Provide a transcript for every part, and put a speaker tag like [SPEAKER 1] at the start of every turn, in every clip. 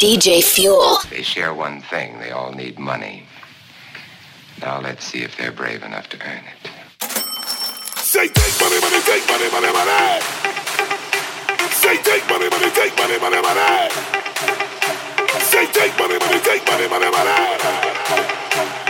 [SPEAKER 1] DJ Fuel.
[SPEAKER 2] They share one thing. They all need money. Now let's see if they're brave enough to earn it.
[SPEAKER 3] Say take money, money, take money, money, money. Say take money, money, take money, money, money. Say take money, money, take money, money, money.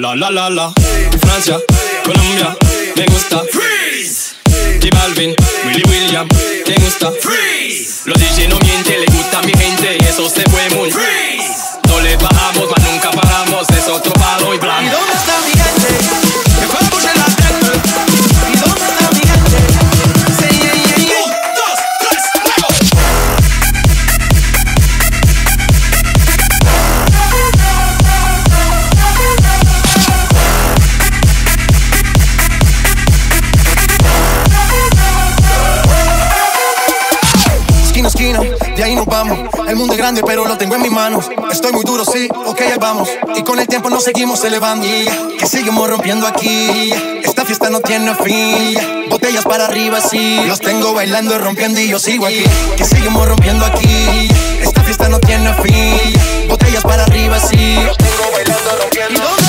[SPEAKER 4] la la la la. Francia, Colombia, me gusta. Freeze. T Balvin, Willy William, te gusta. Freeze. Los DJ
[SPEAKER 5] estoy muy duro, sí, ok, ahí vamos. Y con el tiempo nos seguimos elevando. Que seguimos rompiendo aquí. Esta fiesta no tiene fin. Botellas para arriba, sí. Los tengo bailando, y rompiendo y yo sigo aquí. Que seguimos rompiendo aquí. Esta fiesta no tiene fin. Botellas para arriba, sí. Los tengo bailando, rompiendo.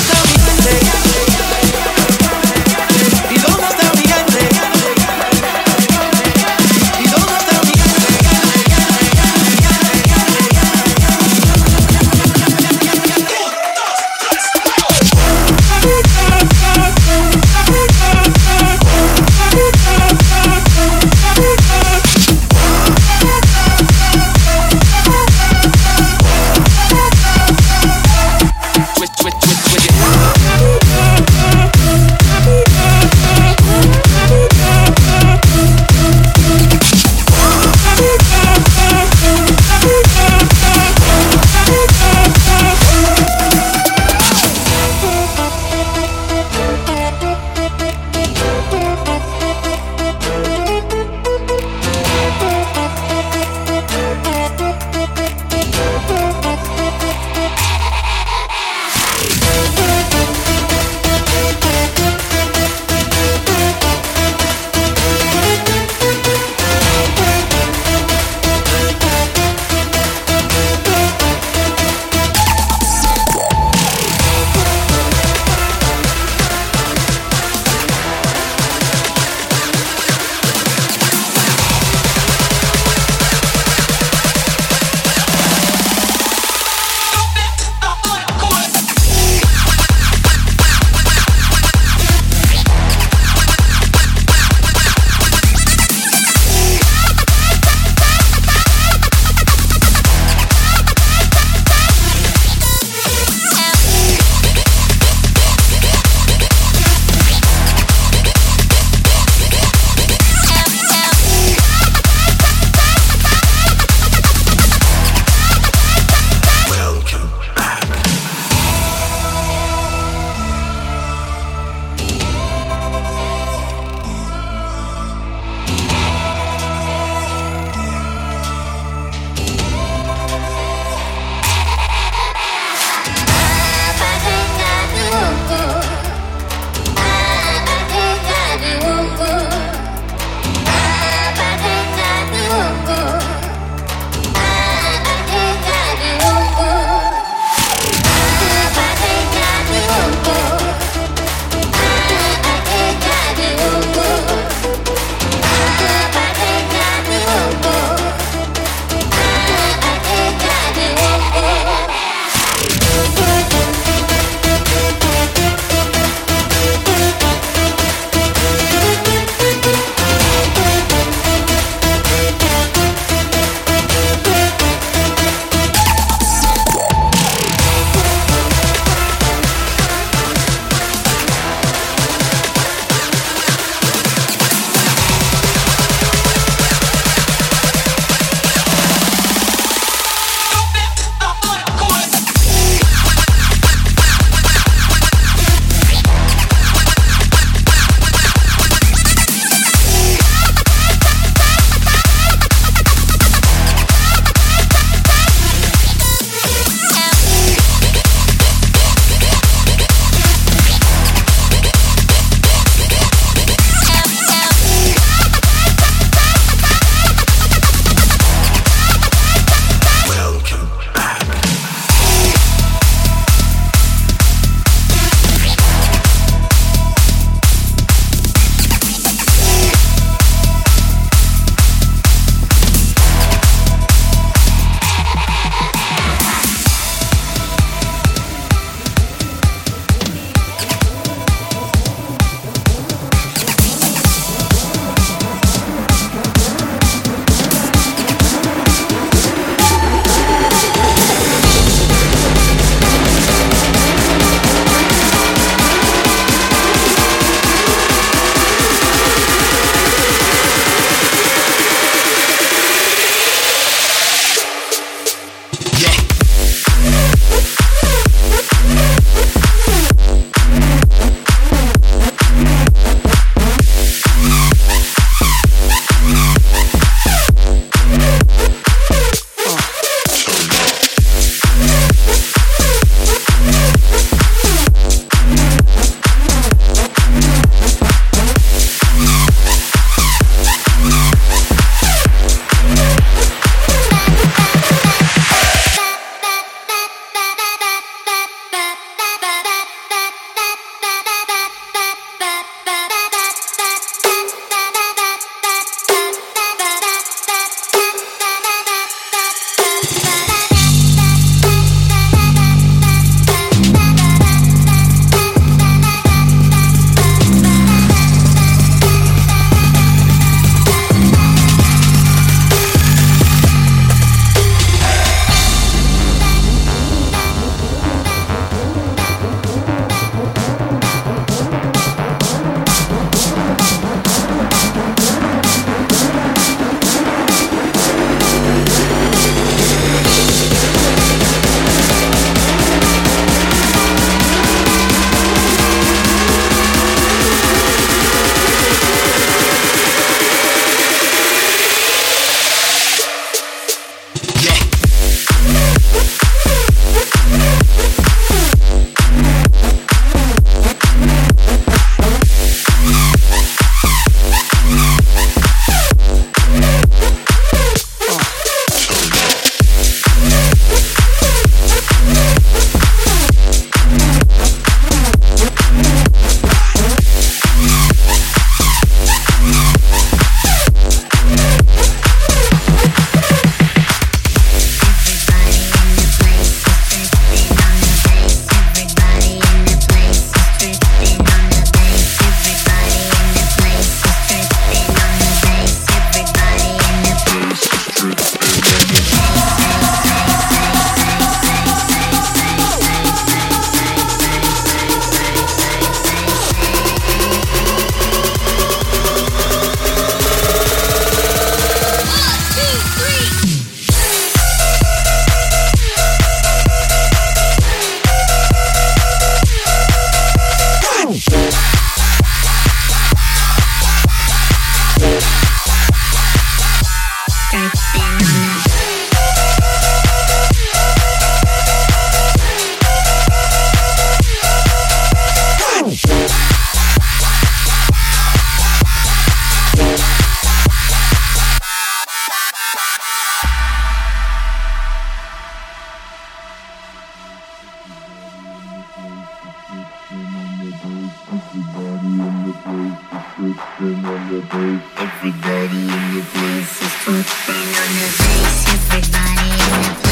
[SPEAKER 6] On the bass. Everybody in the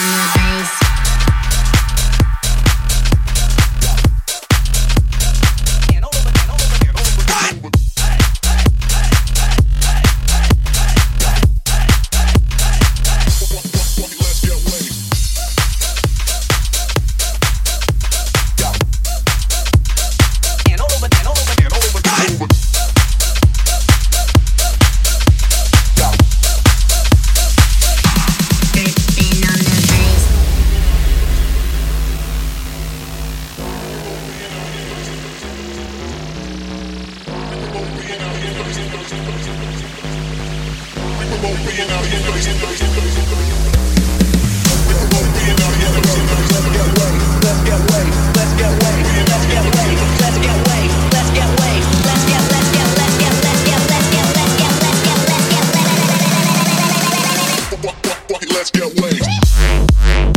[SPEAKER 6] Bye. Music.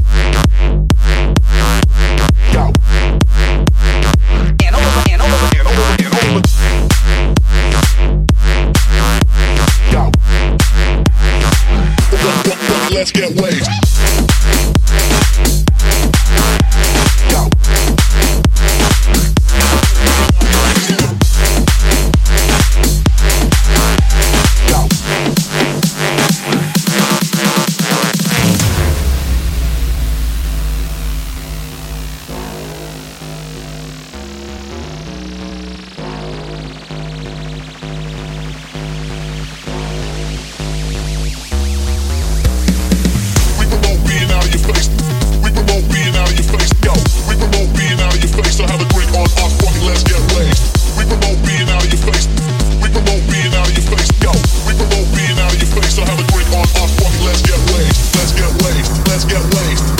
[SPEAKER 6] Let's get wasted. Let's get wasted.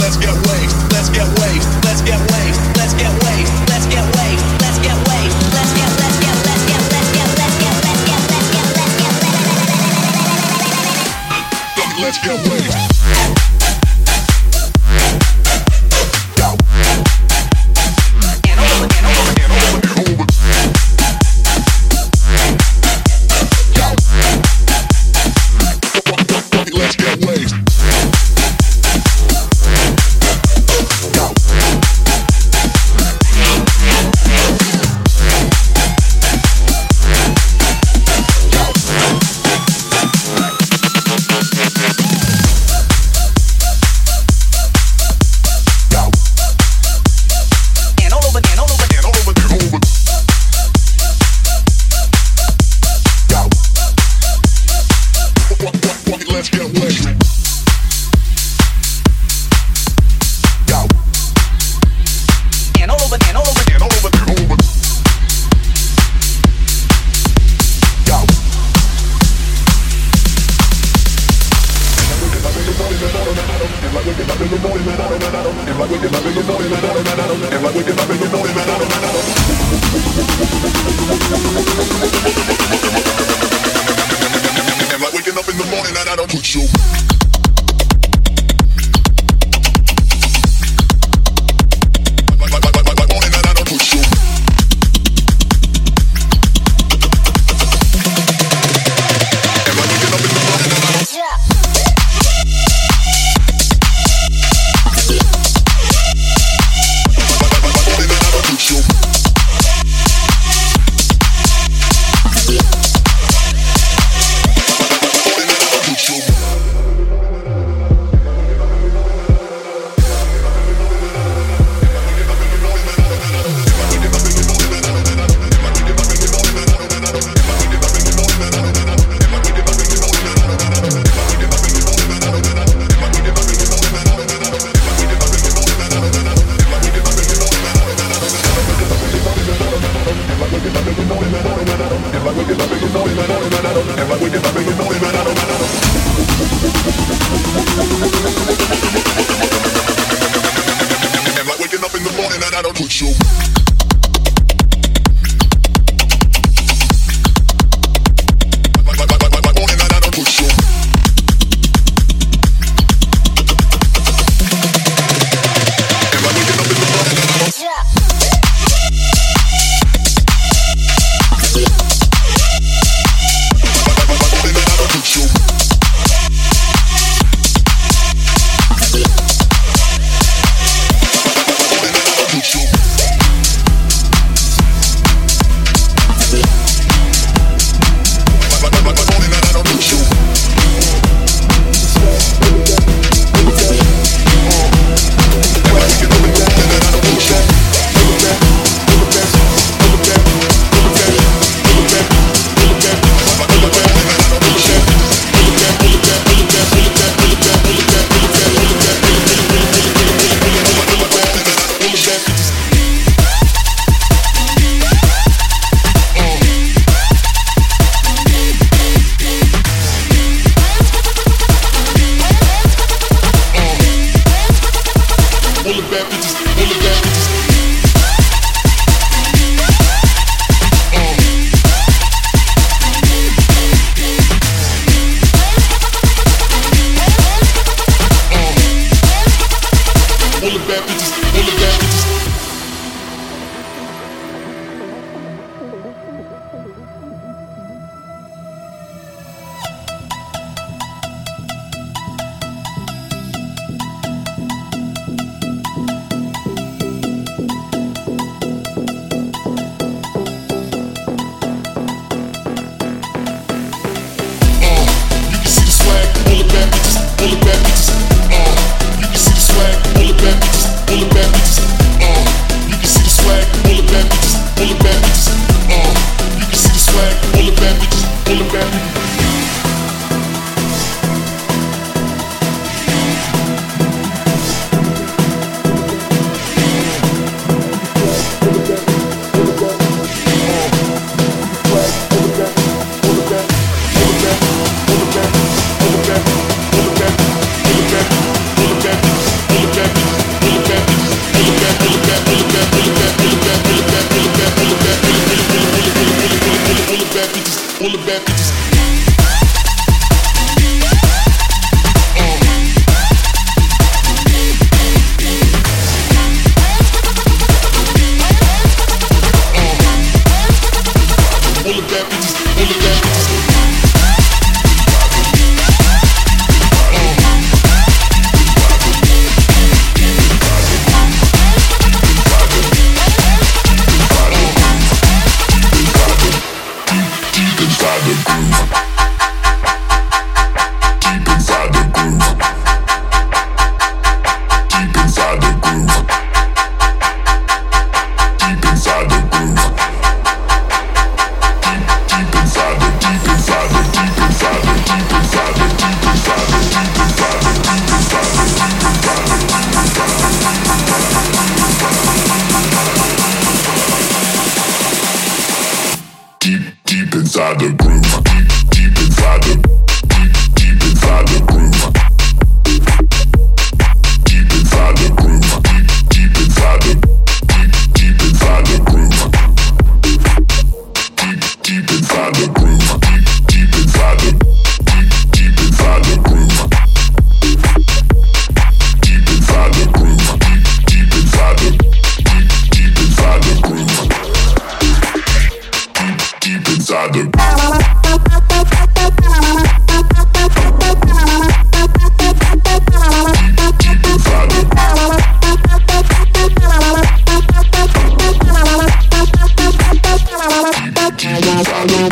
[SPEAKER 6] deep inside me, deep inside me, deep inside me, deep inside me, deep inside
[SPEAKER 1] me.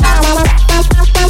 [SPEAKER 1] Bye.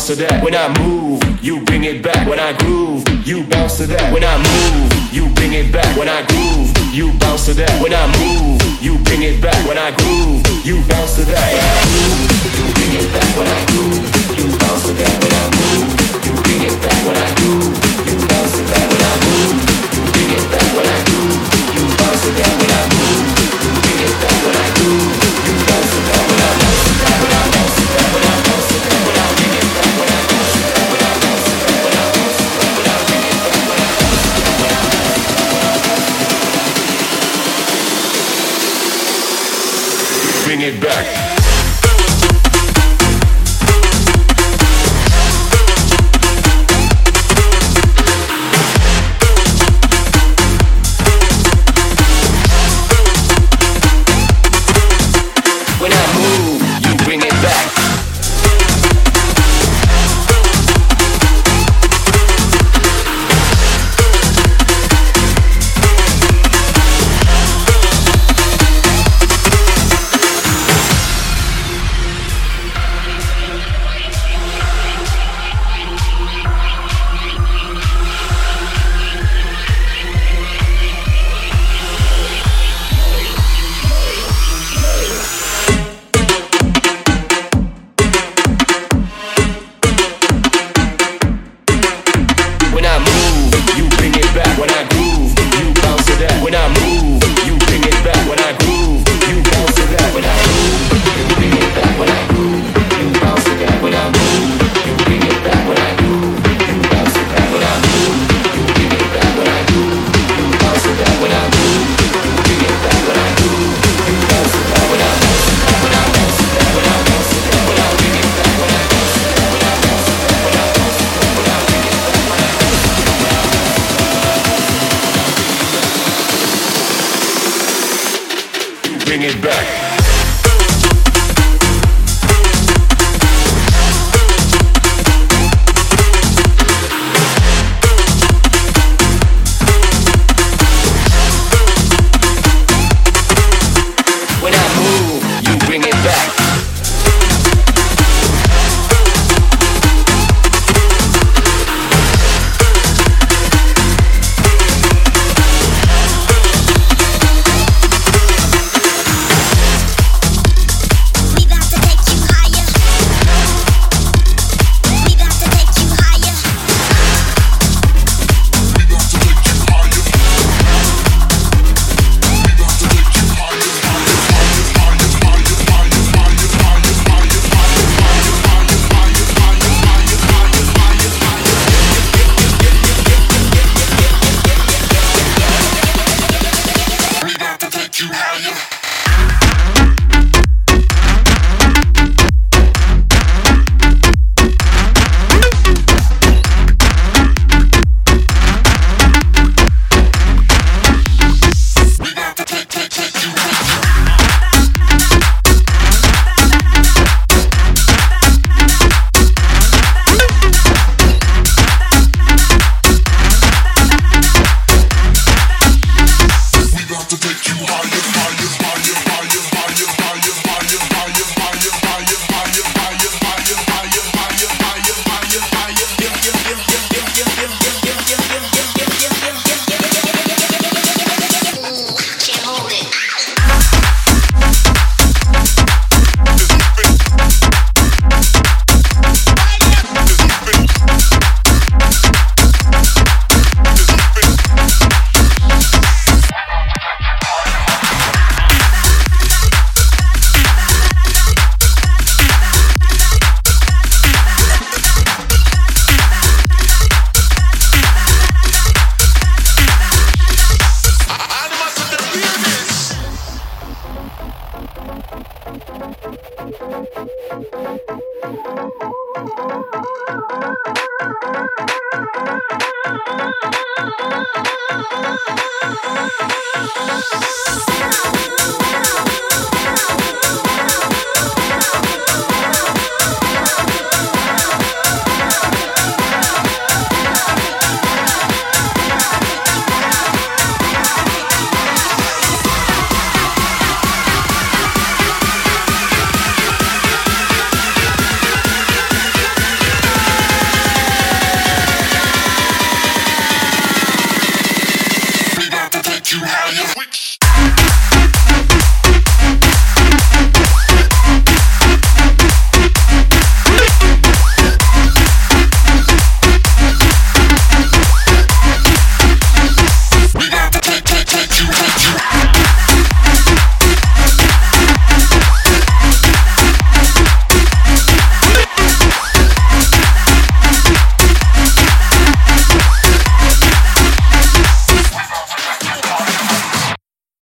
[SPEAKER 1] bounce to that. When I move, you bring it back. When I groove, you bounce to that. When I move, you bring it back. When I groove, you bounce to that. When I move, you bring it back. When I groove, you bounce to that. When I move, you bring it back. When I groove, you bounce to that. When I move, you bring it back. When I groove, you bounce to that. When I move, you bring it back. When I